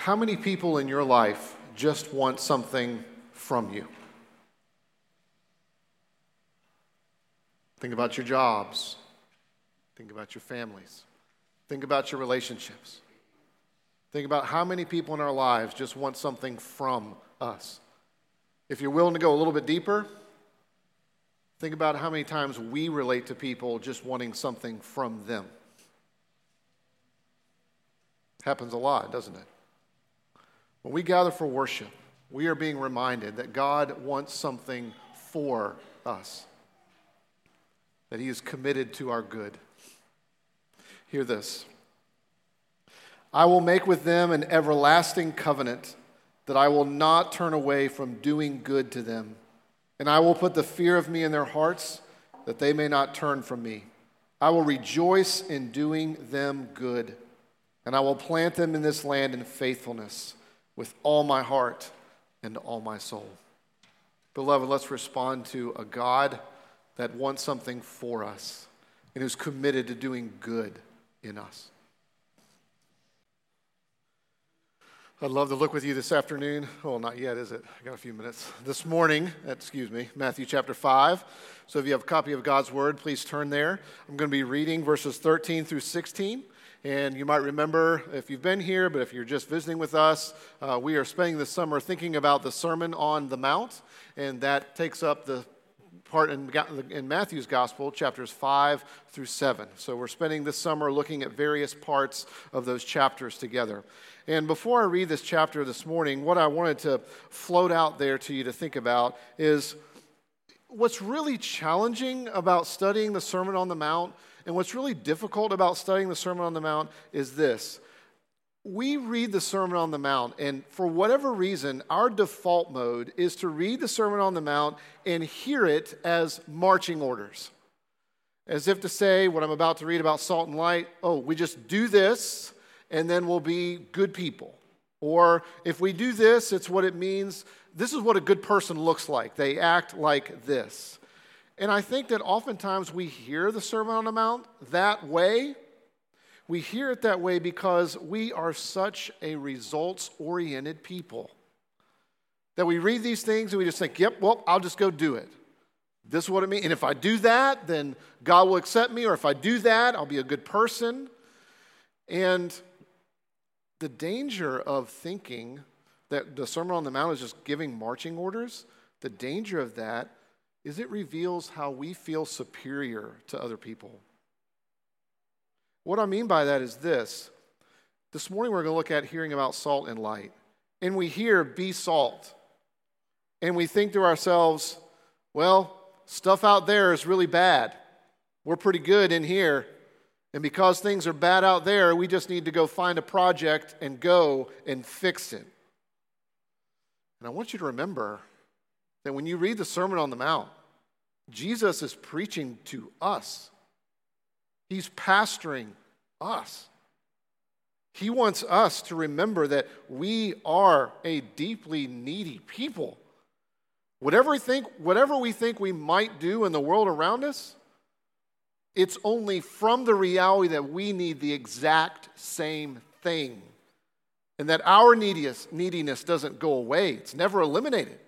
How many people in your life just want something from you? Think about your jobs. Think about your families. Think about your relationships. Think about how many people in our lives just want something from us. If you're willing to go a little bit deeper, think about how many times we relate to people just wanting something from them. Happens a lot, doesn't it? When we gather for worship, we are being reminded that God wants something for us, that He is committed to our good. Hear this I will make with them an everlasting covenant that I will not turn away from doing good to them, and I will put the fear of me in their hearts that they may not turn from me. I will rejoice in doing them good, and I will plant them in this land in faithfulness with all my heart and all my soul. Beloved, let's respond to a God that wants something for us and who's committed to doing good in us. I'd love to look with you this afternoon. Well, not yet, is it? I got a few minutes. This morning, excuse me, Matthew chapter 5. So if you have a copy of God's Word, please turn there. I'm going to be reading verses 13 through 16. And you might remember if you've been here, but if you're just visiting with us, uh, we are spending the summer thinking about the Sermon on the Mount, and that takes up the part in, in Matthew's Gospel, chapters 5 through 7. So we're spending this summer looking at various parts of those chapters together. And before I read this chapter this morning, what I wanted to float out there to you to think about is what's really challenging about studying the Sermon on the Mount and what's really difficult about studying the Sermon on the Mount is this. We read the Sermon on the Mount, and for whatever reason, our default mode is to read the Sermon on the Mount and hear it as marching orders. As if to say, what I'm about to read about salt and light, oh, we just do this, and then we'll be good people. Or if we do this, it's what it means. This is what a good person looks like. They act like this. And I think that oftentimes we hear the Sermon on the Mount that way. We hear it that way because we are such a results oriented people that we read these things and we just think, yep, well, I'll just go do it. This is what it means. And if I do that, then God will accept me. Or if I do that, I'll be a good person. And the danger of thinking that the Sermon on the Mount is just giving marching orders, the danger of that is it reveals how we feel superior to other people. What I mean by that is this. This morning we're going to look at hearing about salt and light. And we hear, be salt. And we think to ourselves, well, stuff out there is really bad. We're pretty good in here. And because things are bad out there, we just need to go find a project and go and fix it. And I want you to remember that when you read the Sermon on the Mount, Jesus is preaching to us, He's pastoring us. He wants us to remember that we are a deeply needy people. Whatever we think, whatever we think we might do in the world around us, it's only from the reality that we need the exact same thing. And that our neediness doesn't go away, it's never eliminated.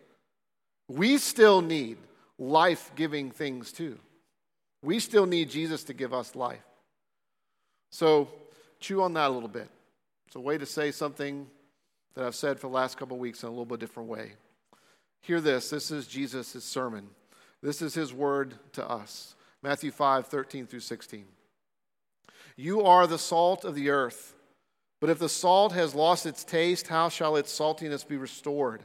We still need life giving things too. We still need Jesus to give us life. So chew on that a little bit. It's a way to say something that I've said for the last couple weeks in a little bit different way. Hear this this is Jesus' sermon, this is his word to us. Matthew 5 13 through 16. You are the salt of the earth. But if the salt has lost its taste, how shall its saltiness be restored?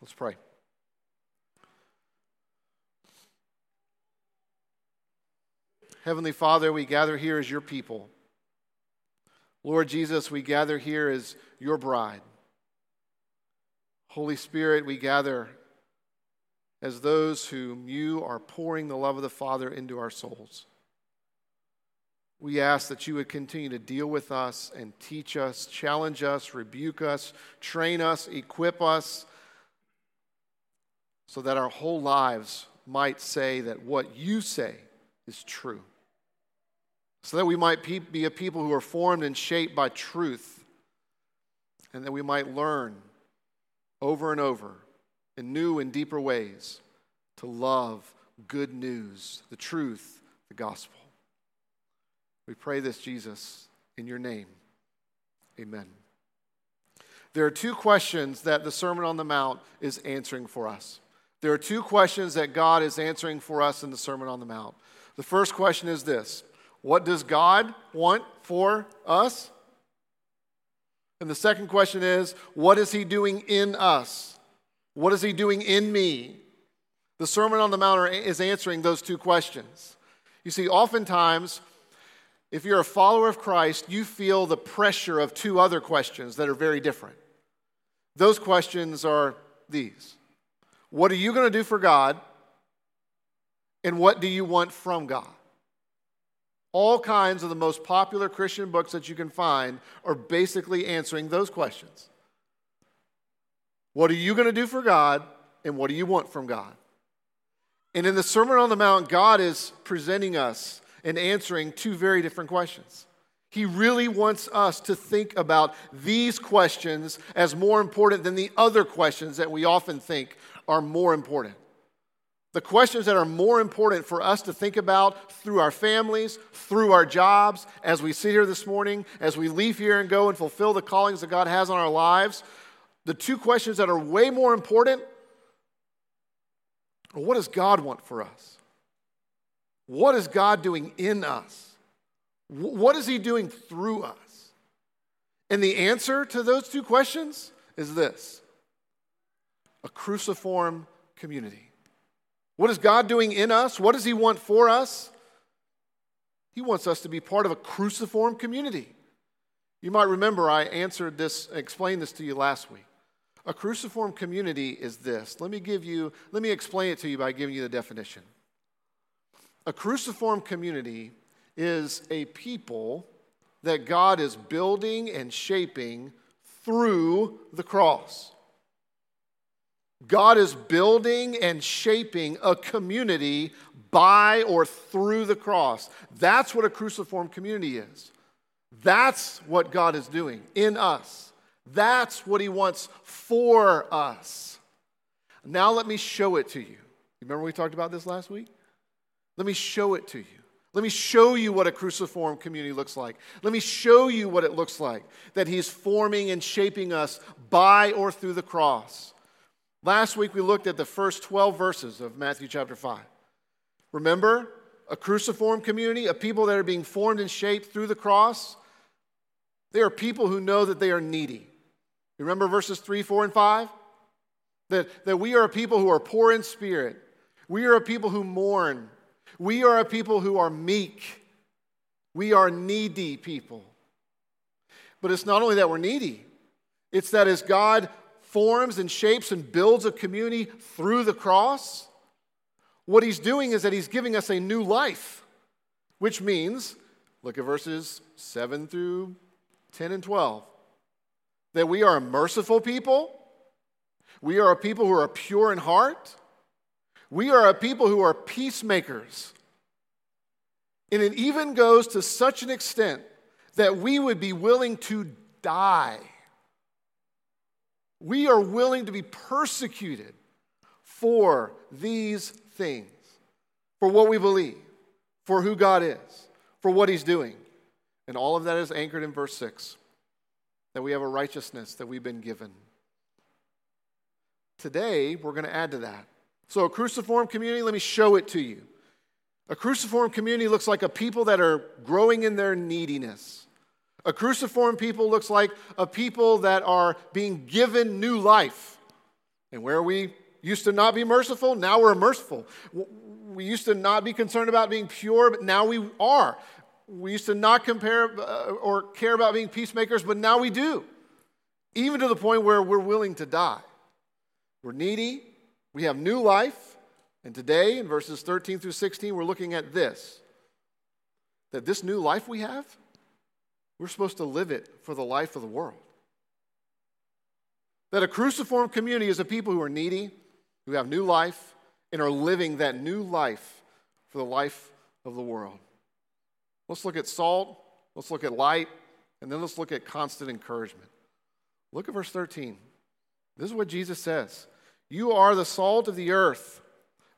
Let's pray. Heavenly Father, we gather here as your people. Lord Jesus, we gather here as your bride. Holy Spirit, we gather as those whom you are pouring the love of the Father into our souls. We ask that you would continue to deal with us and teach us, challenge us, rebuke us, train us, equip us, so that our whole lives might say that what you say is true. So that we might be a people who are formed and shaped by truth, and that we might learn over and over in new and deeper ways to love good news, the truth, the gospel. We pray this, Jesus, in your name. Amen. There are two questions that the Sermon on the Mount is answering for us. There are two questions that God is answering for us in the Sermon on the Mount. The first question is this What does God want for us? And the second question is What is He doing in us? What is He doing in me? The Sermon on the Mount is answering those two questions. You see, oftentimes, if you're a follower of Christ, you feel the pressure of two other questions that are very different. Those questions are these What are you going to do for God? And what do you want from God? All kinds of the most popular Christian books that you can find are basically answering those questions. What are you going to do for God? And what do you want from God? And in the Sermon on the Mount, God is presenting us and answering two very different questions. He really wants us to think about these questions as more important than the other questions that we often think are more important. The questions that are more important for us to think about through our families, through our jobs, as we sit here this morning, as we leave here and go and fulfill the callings that God has on our lives, the two questions that are way more important are what does God want for us? What is God doing in us? What is He doing through us? And the answer to those two questions is this a cruciform community. What is God doing in us? What does He want for us? He wants us to be part of a cruciform community. You might remember I answered this, explained this to you last week. A cruciform community is this. Let me give you, let me explain it to you by giving you the definition. A cruciform community is a people that God is building and shaping through the cross. God is building and shaping a community by or through the cross. That's what a cruciform community is. That's what God is doing in us. That's what He wants for us. Now, let me show it to you. Remember we talked about this last week? Let me show it to you. Let me show you what a cruciform community looks like. Let me show you what it looks like that He's forming and shaping us by or through the cross. Last week we looked at the first 12 verses of Matthew chapter 5. Remember, a cruciform community, a people that are being formed and shaped through the cross. They are people who know that they are needy. Remember verses 3, 4, and 5? That, that we are a people who are poor in spirit. We are a people who mourn. We are a people who are meek. We are needy people. But it's not only that we're needy, it's that as God forms and shapes and builds a community through the cross, what he's doing is that he's giving us a new life, which means, look at verses 7 through 10 and 12, that we are a merciful people, we are a people who are pure in heart, we are a people who are peacemakers. And it even goes to such an extent that we would be willing to die. We are willing to be persecuted for these things, for what we believe, for who God is, for what He's doing. And all of that is anchored in verse 6 that we have a righteousness that we've been given. Today, we're going to add to that. So, a cruciform community, let me show it to you. A cruciform community looks like a people that are growing in their neediness. A cruciform people looks like a people that are being given new life. And where we used to not be merciful, now we're merciful. We used to not be concerned about being pure, but now we are. We used to not compare uh, or care about being peacemakers, but now we do. Even to the point where we're willing to die We're needy. We have new life. And today, in verses 13 through 16, we're looking at this that this new life we have, we're supposed to live it for the life of the world. That a cruciform community is a people who are needy, who have new life, and are living that new life for the life of the world. Let's look at salt, let's look at light, and then let's look at constant encouragement. Look at verse 13. This is what Jesus says You are the salt of the earth.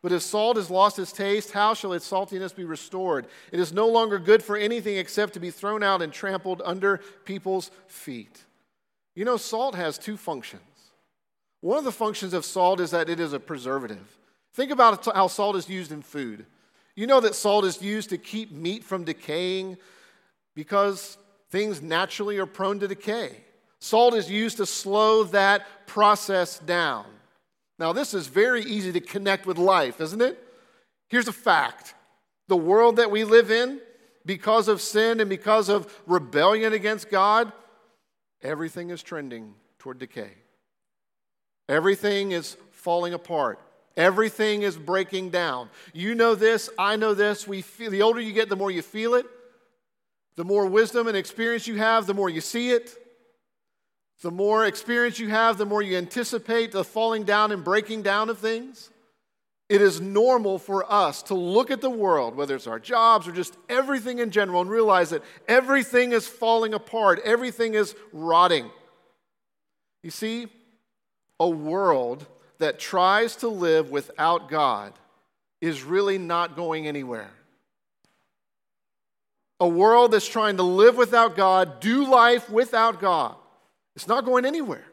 But if salt has lost its taste, how shall its saltiness be restored? It is no longer good for anything except to be thrown out and trampled under people's feet. You know, salt has two functions. One of the functions of salt is that it is a preservative. Think about how salt is used in food. You know that salt is used to keep meat from decaying because things naturally are prone to decay. Salt is used to slow that process down. Now, this is very easy to connect with life, isn't it? Here's a fact the world that we live in, because of sin and because of rebellion against God, everything is trending toward decay. Everything is falling apart. Everything is breaking down. You know this, I know this. We feel, the older you get, the more you feel it. The more wisdom and experience you have, the more you see it. The more experience you have, the more you anticipate the falling down and breaking down of things. It is normal for us to look at the world, whether it's our jobs or just everything in general, and realize that everything is falling apart, everything is rotting. You see, a world that tries to live without God is really not going anywhere. A world that's trying to live without God, do life without God, it's not going anywhere.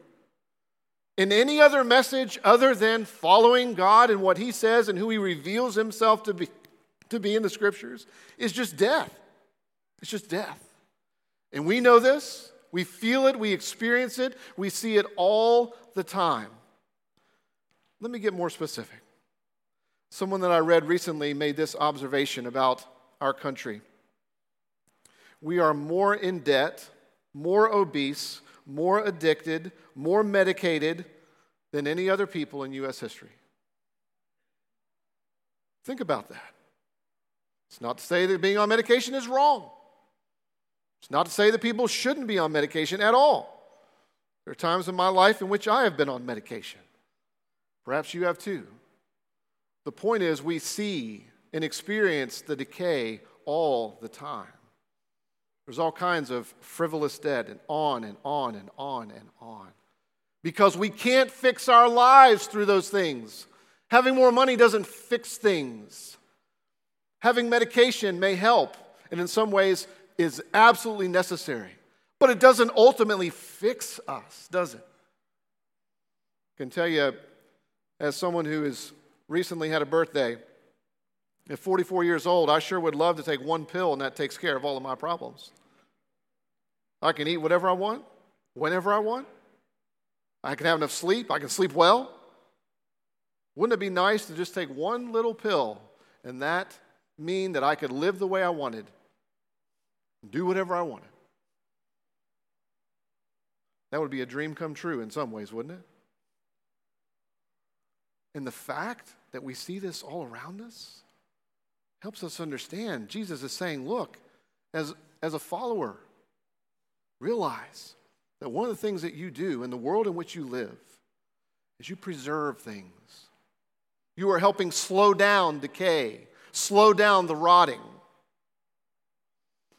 In any other message other than following God and what He says and who He reveals Himself to be, to be in the scriptures is just death. It's just death. And we know this. We feel it. We experience it. We see it all the time. Let me get more specific. Someone that I read recently made this observation about our country. We are more in debt, more obese, more addicted, more medicated than any other people in U.S. history. Think about that. It's not to say that being on medication is wrong. It's not to say that people shouldn't be on medication at all. There are times in my life in which I have been on medication. Perhaps you have too. The point is, we see and experience the decay all the time. There's all kinds of frivolous debt, and on and on and on and on. Because we can't fix our lives through those things. Having more money doesn't fix things. Having medication may help, and in some ways is absolutely necessary. But it doesn't ultimately fix us, does it? I can tell you, as someone who has recently had a birthday, at 44 years old, I sure would love to take one pill and that takes care of all of my problems. I can eat whatever I want, whenever I want. I can have enough sleep. I can sleep well. Wouldn't it be nice to just take one little pill and that mean that I could live the way I wanted, do whatever I wanted? That would be a dream come true in some ways, wouldn't it? And the fact that we see this all around us helps us understand. Jesus is saying, look, as, as a follower, Realize that one of the things that you do in the world in which you live is you preserve things. You are helping slow down decay, slow down the rotting,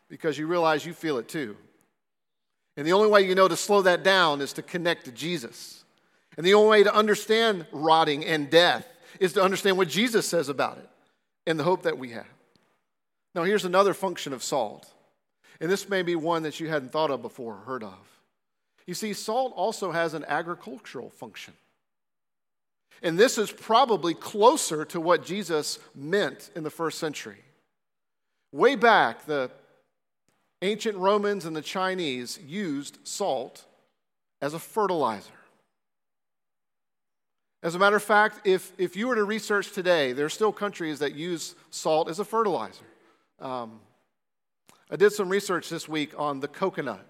because you realize you feel it too. And the only way you know to slow that down is to connect to Jesus. And the only way to understand rotting and death is to understand what Jesus says about it and the hope that we have. Now, here's another function of salt and this may be one that you hadn't thought of before or heard of. You see, salt also has an agricultural function. And this is probably closer to what Jesus meant in the first century. Way back, the ancient Romans and the Chinese used salt as a fertilizer. As a matter of fact, if, if you were to research today, there are still countries that use salt as a fertilizer. Um, I did some research this week on the coconut,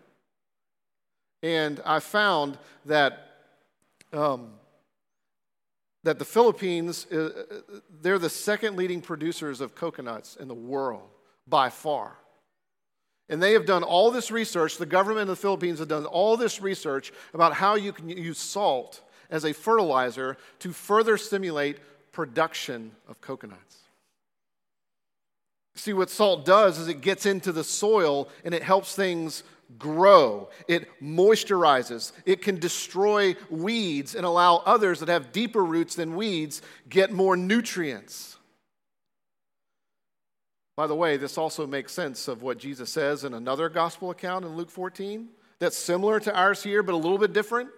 and I found that um, that the Philippines, uh, they're the second leading producers of coconuts in the world by far. And they have done all this research, the government of the Philippines have done all this research about how you can use salt as a fertilizer to further stimulate production of coconuts. See, what salt does is it gets into the soil and it helps things grow. It moisturizes. It can destroy weeds and allow others that have deeper roots than weeds get more nutrients. By the way, this also makes sense of what Jesus says in another gospel account in Luke 14 that's similar to ours here, but a little bit different.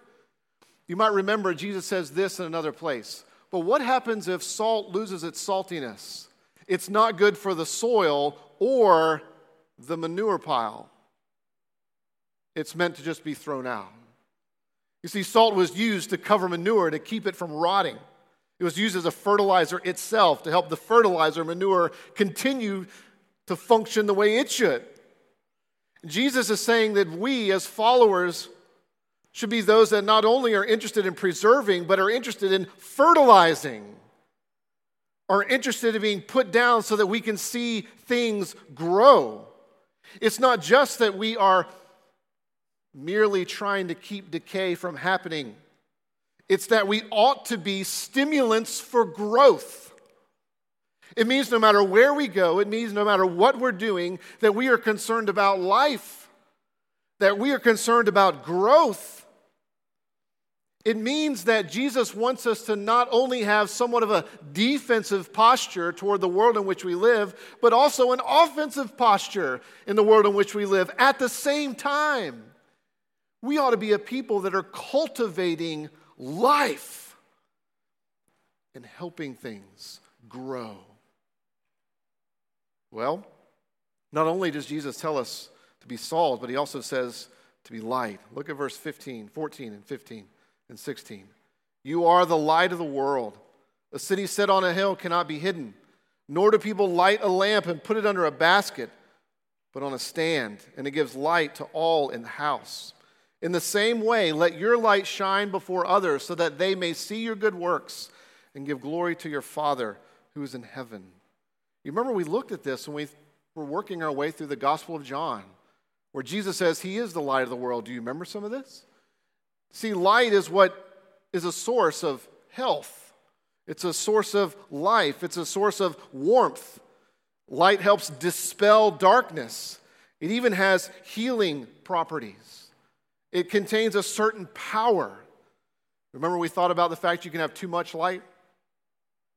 You might remember Jesus says this in another place. But what happens if salt loses its saltiness? It's not good for the soil or the manure pile. It's meant to just be thrown out. You see, salt was used to cover manure to keep it from rotting. It was used as a fertilizer itself to help the fertilizer manure continue to function the way it should. Jesus is saying that we, as followers, should be those that not only are interested in preserving, but are interested in fertilizing, are interested in being put down so that we can see things grow. It's not just that we are merely trying to keep decay from happening. It's that we ought to be stimulants for growth. It means no matter where we go, it means no matter what we're doing, that we are concerned about life, that we are concerned about growth. It means that Jesus wants us to not only have somewhat of a defensive posture toward the world in which we live, but also an offensive posture in the world in which we live at the same time. We ought to be a people that are cultivating life and helping things grow. Well, not only does Jesus tell us to be salt, but he also says to be light. Look at verse 15, 14, and 15 and 16. You are the light of the world. A city set on a hill cannot be hidden, nor do people light a lamp and put it under a basket, but on a stand, and it gives light to all in the house. In the same way, let your light shine before others so that they may see your good works and give glory to your Father who is in heaven. You remember we looked at this when we were working our way through the Gospel of John, where Jesus says he is the light of the world. Do you remember some of this? See, light is what is a source of health, it's a source of life, it's a source of warmth. Light helps dispel darkness, it even has healing properties. It contains a certain power. Remember, we thought about the fact you can have too much light?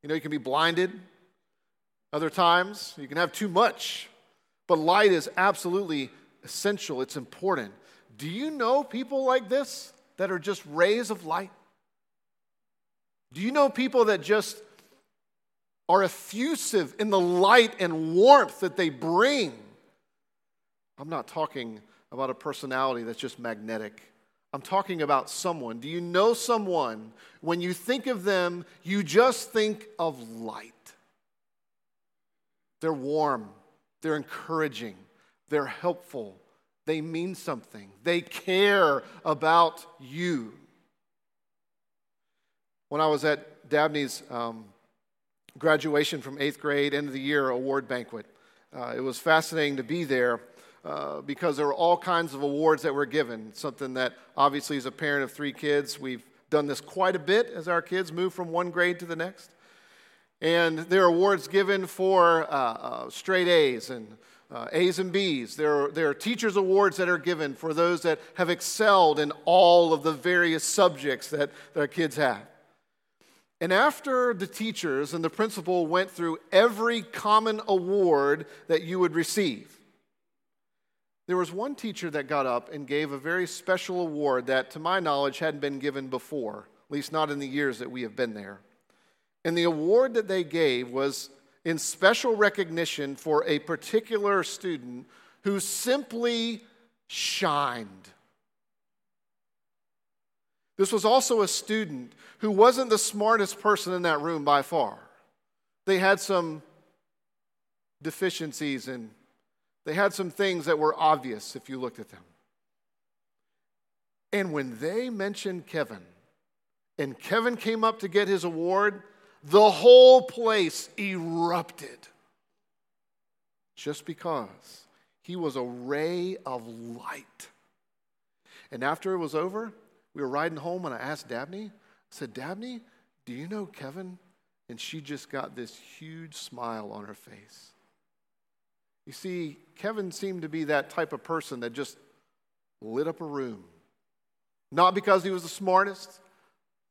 You know, you can be blinded. Other times, you can have too much. But light is absolutely essential, it's important. Do you know people like this that are just rays of light? Do you know people that just are effusive in the light and warmth that they bring? I'm not talking about a personality that's just magnetic. I'm talking about someone. Do you know someone? When you think of them, you just think of light. They're warm, they're encouraging, they're helpful, they mean something, they care about you. When I was at Dabney's um, graduation from eighth grade, end of the year award banquet, uh, it was fascinating to be there uh, because there were all kinds of awards that were given. Something that obviously, as a parent of three kids, we've done this quite a bit as our kids move from one grade to the next. And there are awards given for uh, uh, straight A's and uh, A's and B's. There are, there are teachers' awards that are given for those that have excelled in all of the various subjects that, our kids have. And after the teachers and the principal went through every common award that you would receive, there was one teacher that got up and gave a very special award that, to my knowledge, hadn't been given before, at least not in the years that we have been there. And the award that they gave was in special recognition for a particular student who simply shined. This was also a student who wasn't the smartest person in that room by far. They had some deficiencies and they had some things that were obvious if you looked at them. And when they mentioned Kevin, and Kevin came up to get his award, the whole place erupted. Just because he was a ray of light. And after it was over, we were riding home and I asked Dabney, I said, Dabney, do you know Kevin? And she just got this huge smile on her face. You see, Kevin seemed to be that type of person that just lit up a room. Not because he was the smartest,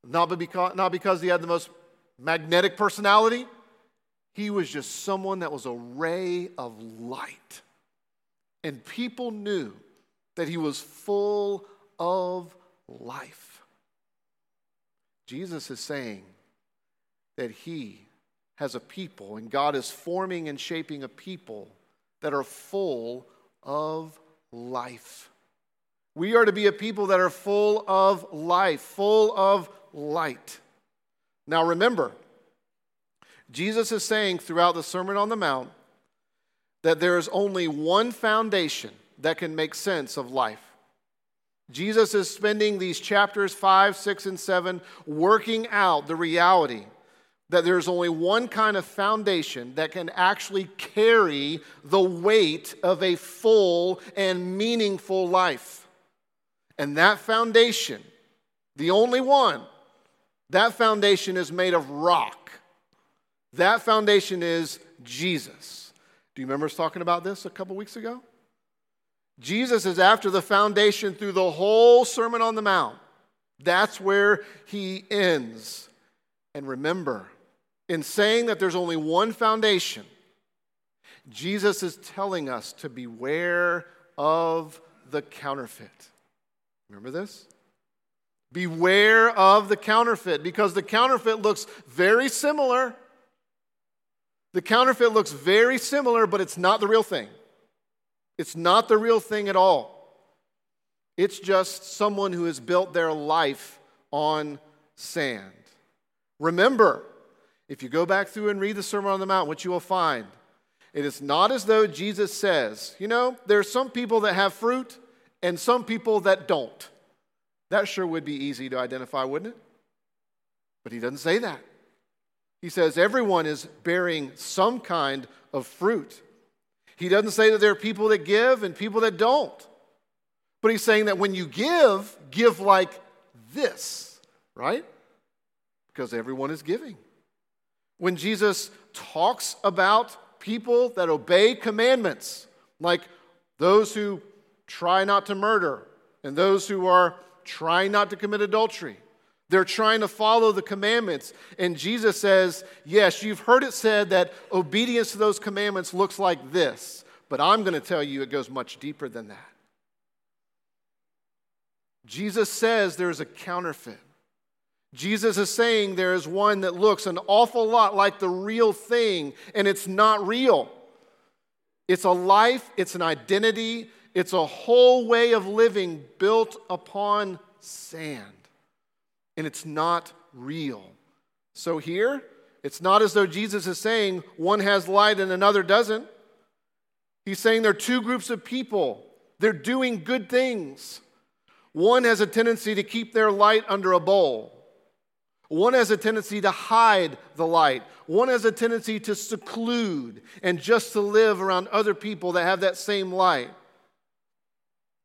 not because, not because he had the most magnetic personality. He was just someone that was a ray of light. And people knew that he was full of life. Jesus is saying that he has a people, and God is forming and shaping a people that are full of life. We are to be a people that are full of life, full of light. Now remember, Jesus is saying throughout the Sermon on the Mount that there is only one foundation that can make sense of life. Jesus is spending these chapters 5, 6, and 7 working out the reality that there's only one kind of foundation that can actually carry the weight of a full and meaningful life. And that foundation, the only one, that foundation is made of rock. That foundation is Jesus. Do you remember us talking about this a couple weeks ago? Jesus is after the foundation through the whole Sermon on the Mount. That's where he ends. And remember, in saying that there's only one foundation, Jesus is telling us to beware of the counterfeit. Remember this? Beware of the counterfeit because the counterfeit looks very similar. The counterfeit looks very similar, but it's not the real thing. It's not the real thing at all. It's just someone who has built their life on sand. Remember, if you go back through and read the Sermon on the Mount, what you will find, it is not as though Jesus says, you know, there are some people that have fruit and some people that don't. That sure would be easy to identify, wouldn't it? But he doesn't say that. He says everyone is bearing some kind of fruit. He doesn't say that there are people that give and people that don't. But he's saying that when you give, give like this, right? Because everyone is giving. When Jesus talks about people that obey commandments, like those who try not to murder and those who are trying not to commit adultery, they're trying to follow the commandments. And Jesus says, Yes, you've heard it said that obedience to those commandments looks like this, but I'm going to tell you it goes much deeper than that. Jesus says there's a counterfeit. Jesus is saying there is one that looks an awful lot like the real thing, and it's not real. It's a life, it's an identity, it's a whole way of living built upon sand and it's not real. So here, it's not as though Jesus is saying one has light and another doesn't. He's saying there are two groups of people. They're doing good things. One has a tendency to keep their light under a bowl. One has a tendency to hide the light. One has a tendency to seclude and just to live around other people that have that same light.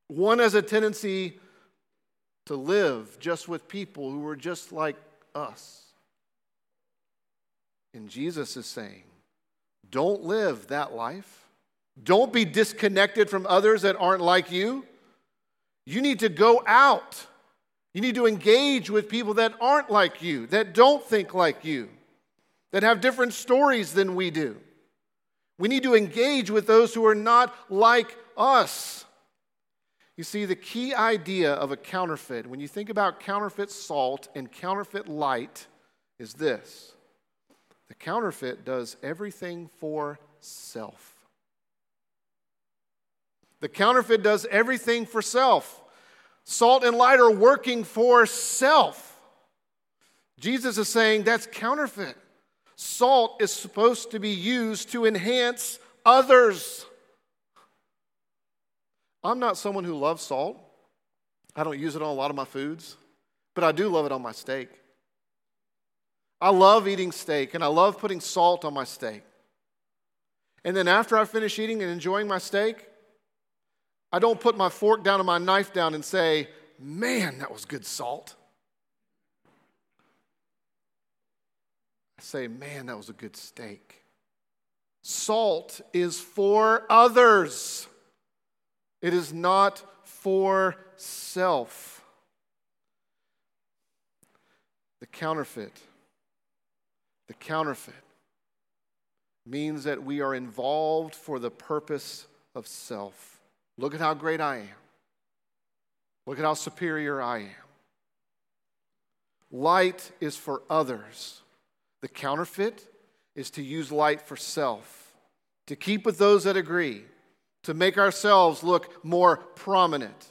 One has a tendency to live just with people who are just like us. And Jesus is saying, don't live that life. Don't be disconnected from others that aren't like you. You need to go out. You need to engage with people that aren't like you, that don't think like you, that have different stories than we do. We need to engage with those who are not like us. You see, the key idea of a counterfeit, when you think about counterfeit salt and counterfeit light, is this the counterfeit does everything for self. The counterfeit does everything for self. Salt and light are working for self. Jesus is saying that's counterfeit. Salt is supposed to be used to enhance others. I'm not someone who loves salt. I don't use it on a lot of my foods, but I do love it on my steak. I love eating steak and I love putting salt on my steak. And then after I finish eating and enjoying my steak, I don't put my fork down and my knife down and say, Man, that was good salt. I say, Man, that was a good steak. Salt is for others, it is not for self. The counterfeit. The counterfeit means that we are involved for the purpose of self. Look at how great I am. Look at how superior I am. Light is for others. The counterfeit is to use light for self, to keep with those that agree, to make ourselves look more prominent.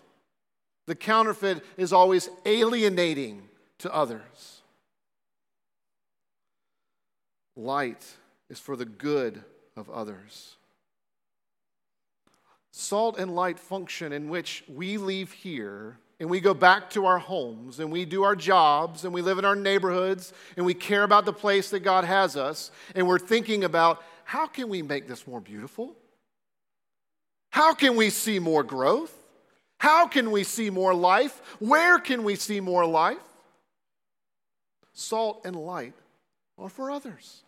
The counterfeit is always alienating to others. Light is for the good of others. Salt and light function in which we leave here and we go back to our homes and we do our jobs and we live in our neighborhoods and we care about the place that God has us and we're thinking about how can we make this more beautiful? How can we see more growth? How can we see more life? Where can we see more life? Salt and light are for others.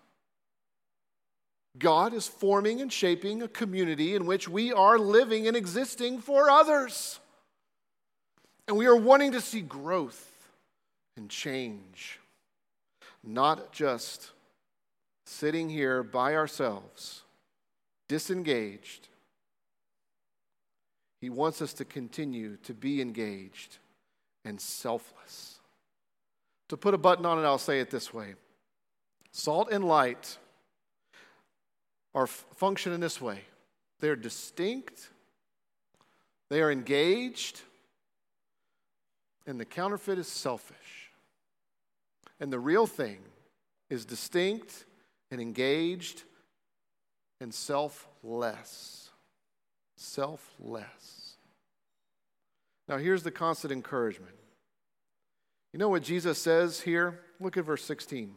God is forming and shaping a community in which we are living and existing for others. And we are wanting to see growth and change, not just sitting here by ourselves, disengaged. He wants us to continue to be engaged and selfless. To put a button on it, I'll say it this way Salt and light are function in this way they're distinct, they are engaged, and the counterfeit is selfish. And the real thing is distinct and engaged and selfless. Selfless. Now, here's the constant encouragement. You know what Jesus says here? Look at verse 16.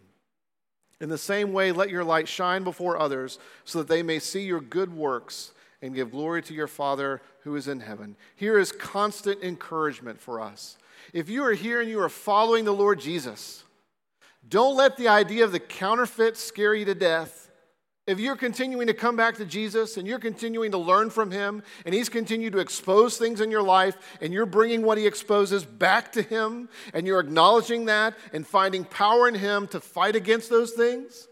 In the same way, let your light shine before others so that they may see your good works and give glory to your Father who is in heaven. Here is constant encouragement for us. If you are here and you are following the Lord Jesus, don't let the idea of the counterfeit scare you to death. If you're continuing to come back to Jesus and you're continuing to learn from Him and He's continued to expose things in your life and you're bringing what He exposes back to Him and you're acknowledging that and finding power in Him to fight against those things,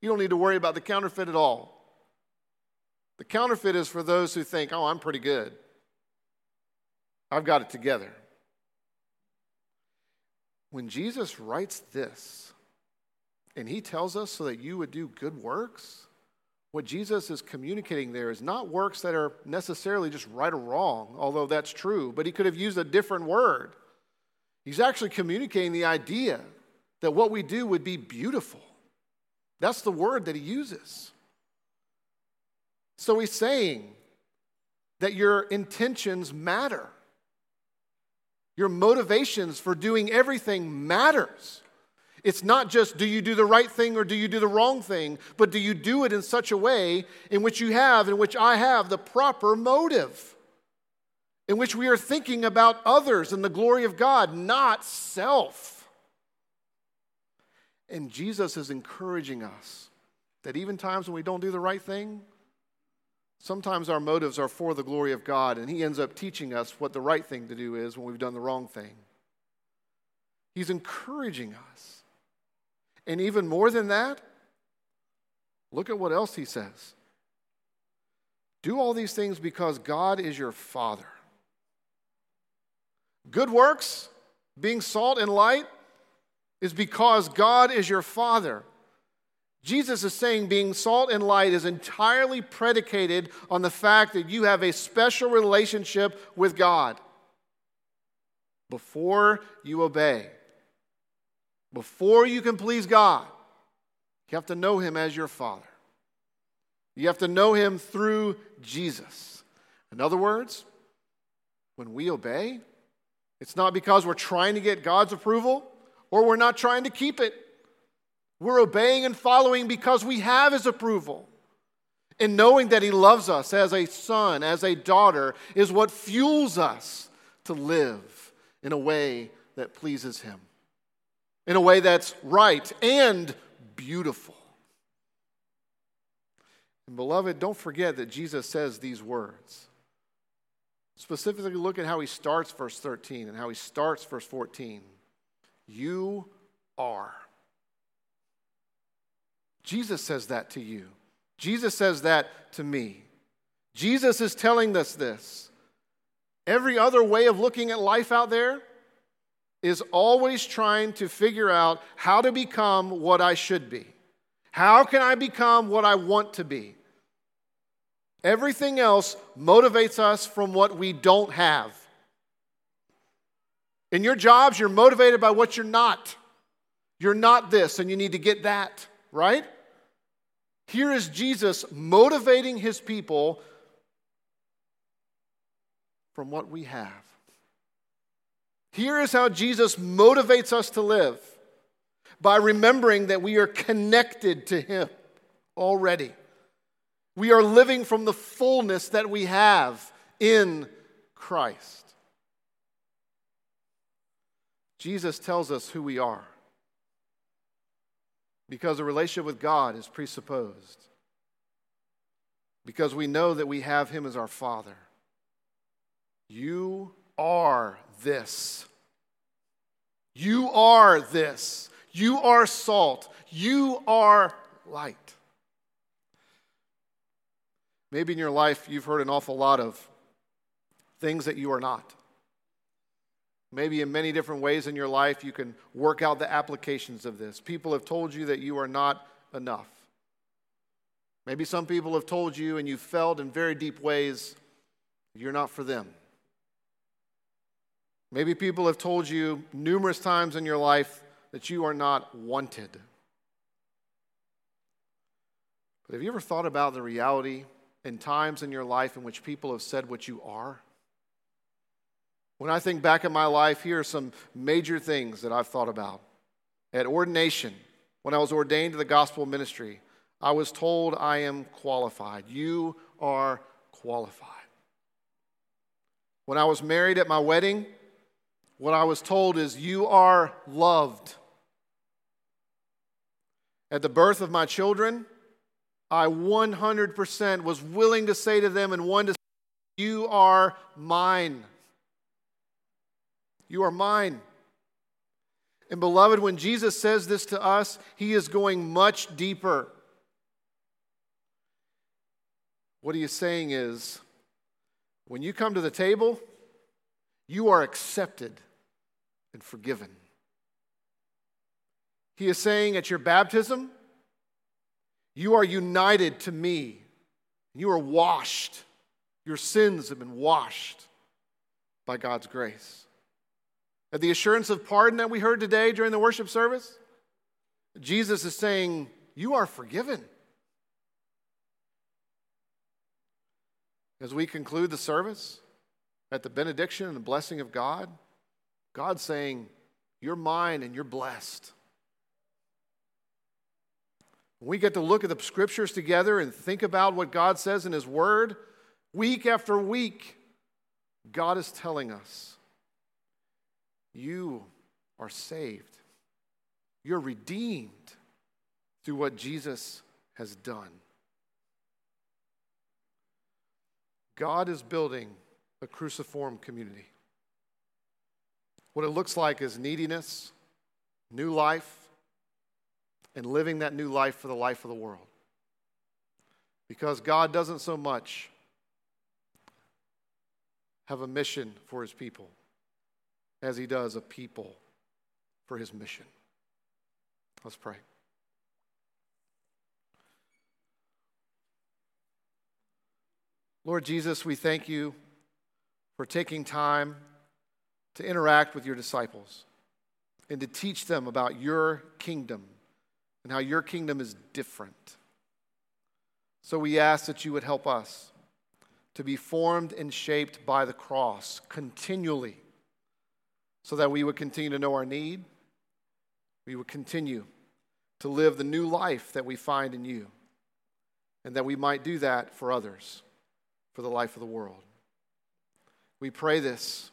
you don't need to worry about the counterfeit at all. The counterfeit is for those who think, oh, I'm pretty good. I've got it together. When Jesus writes this, and he tells us so that you would do good works, what Jesus is communicating there is not works that are necessarily just right or wrong, although that's true, but he could have used a different word. He's actually communicating the idea that what we do would be beautiful. That's the word that he uses. So he's saying that your intentions matter. Your motivations for doing everything matters. It's not just do you do the right thing or do you do the wrong thing, but do you do it in such a way in which you have, in which I have, the proper motive, in which we are thinking about others and the glory of God, not self. And Jesus is encouraging us that even times when we don't do the right thing, sometimes our motives are for the glory of God, and He ends up teaching us what the right thing to do is when we've done the wrong thing. He's encouraging us and even more than that, look at what else he says. Do all these things because God is your Father. Good works, being salt and light, is because God is your Father. Jesus is saying being salt and light is entirely predicated on the fact that you have a special relationship with God before you obey. Before you can please God, you have to know Him as your Father. You have to know Him through Jesus. In other words, when we obey, it's not because we're trying to get God's approval or we're not trying to keep it. We're obeying and following because we have His approval. And knowing that He loves us as a son, as a daughter, is what fuels us to live in a way that pleases Him, in a way that's right and beautiful. And beloved, don't forget that Jesus says these words. Specifically, look at how he starts verse 13 and how he starts verse 14. You are. Jesus says that to you. Jesus says that to me. Jesus is telling us this. Every other way of looking at life out there is always trying to figure out how to become what I should be. How can I become what I want to be? Everything else motivates us from what we don't have. In your jobs, you're motivated by what you're not. You're not this, and you need to get that, right? Here is Jesus motivating his people from what we have. Here is how Jesus motivates us to live by remembering that we are connected to him already. We are living from the fullness that we have in Christ. Jesus tells us who we are because a relationship with God is presupposed, because we know that we have Him as our Father. You are this. You are this. You are salt. You are light. Maybe in your life you've heard an awful lot of things that you are not. Maybe in many different ways in your life you can work out the applications of this. People have told you that you are not enough. Maybe some people have told you and you felt in very deep ways you're not for them. Maybe people have told you numerous times in your life that you are not wanted. But have you ever thought about the reality in times in your life in which people have said what you are? When I think back in my life, here are some major things that I've thought about. At ordination, when I was ordained to the gospel ministry, I was told I am qualified. You are qualified. When I was married at my wedding, what I was told is, You are loved. At the birth of my children, I 100% was willing to say to them and one to say, You are mine. You are mine. And beloved, when Jesus says this to us, he is going much deeper. What he is saying is, when you come to the table, you are accepted and forgiven. He is saying at your baptism, you are united to me. You are washed. Your sins have been washed by God's grace. At the assurance of pardon that we heard today during the worship service, Jesus is saying, You are forgiven. As we conclude the service at the benediction and the blessing of God, God's saying, You're mine and you're blessed. When we get to look at the scriptures together and think about what God says in His Word, week after week, God is telling us, You are saved. You're redeemed through what Jesus has done. God is building a cruciform community. What it looks like is neediness, new life, and living that new life for the life of the world. Because God doesn't so much have a mission for his people as he does a people for his mission. Let's pray. Lord Jesus, we thank you for taking time to interact with your disciples and to teach them about your kingdom and how your kingdom is different. So we ask that you would help us to be formed and shaped by the cross continually so that we would continue to know our need. We would continue to live the new life that we find in you, and that we might do that for others, for the life of the world. We pray this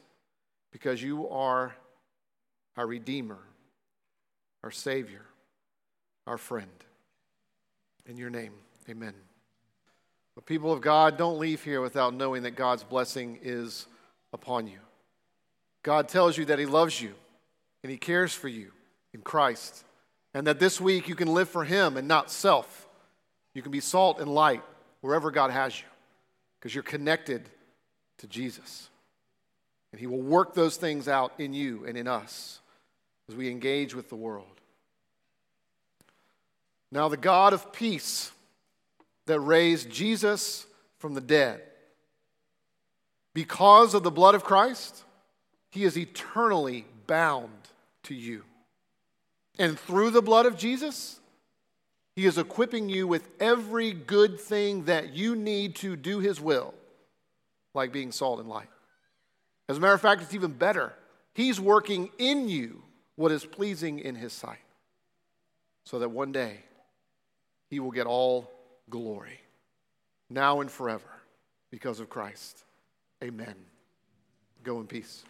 because you are our Redeemer, our Savior, our friend. In your name, amen. But people of God, don't leave here without knowing that God's blessing is upon you. God tells you that He loves you and He cares for you in Christ, and that this week you can live for Him and not self. You can be salt and light wherever God has you because you're connected to Jesus. And He will work those things out in you and in us as we engage with the world. Now, the God of peace that raised Jesus from the dead, because of the blood of Christ, He is eternally bound to you. And through the blood of Jesus, He is equipping you with every good thing that you need to do His will, like being salt and light. As a matter of fact, it's even better. He's working in you what is pleasing in His sight, so that one day He will get all glory, now and forever, because of Christ. Amen. Go in peace.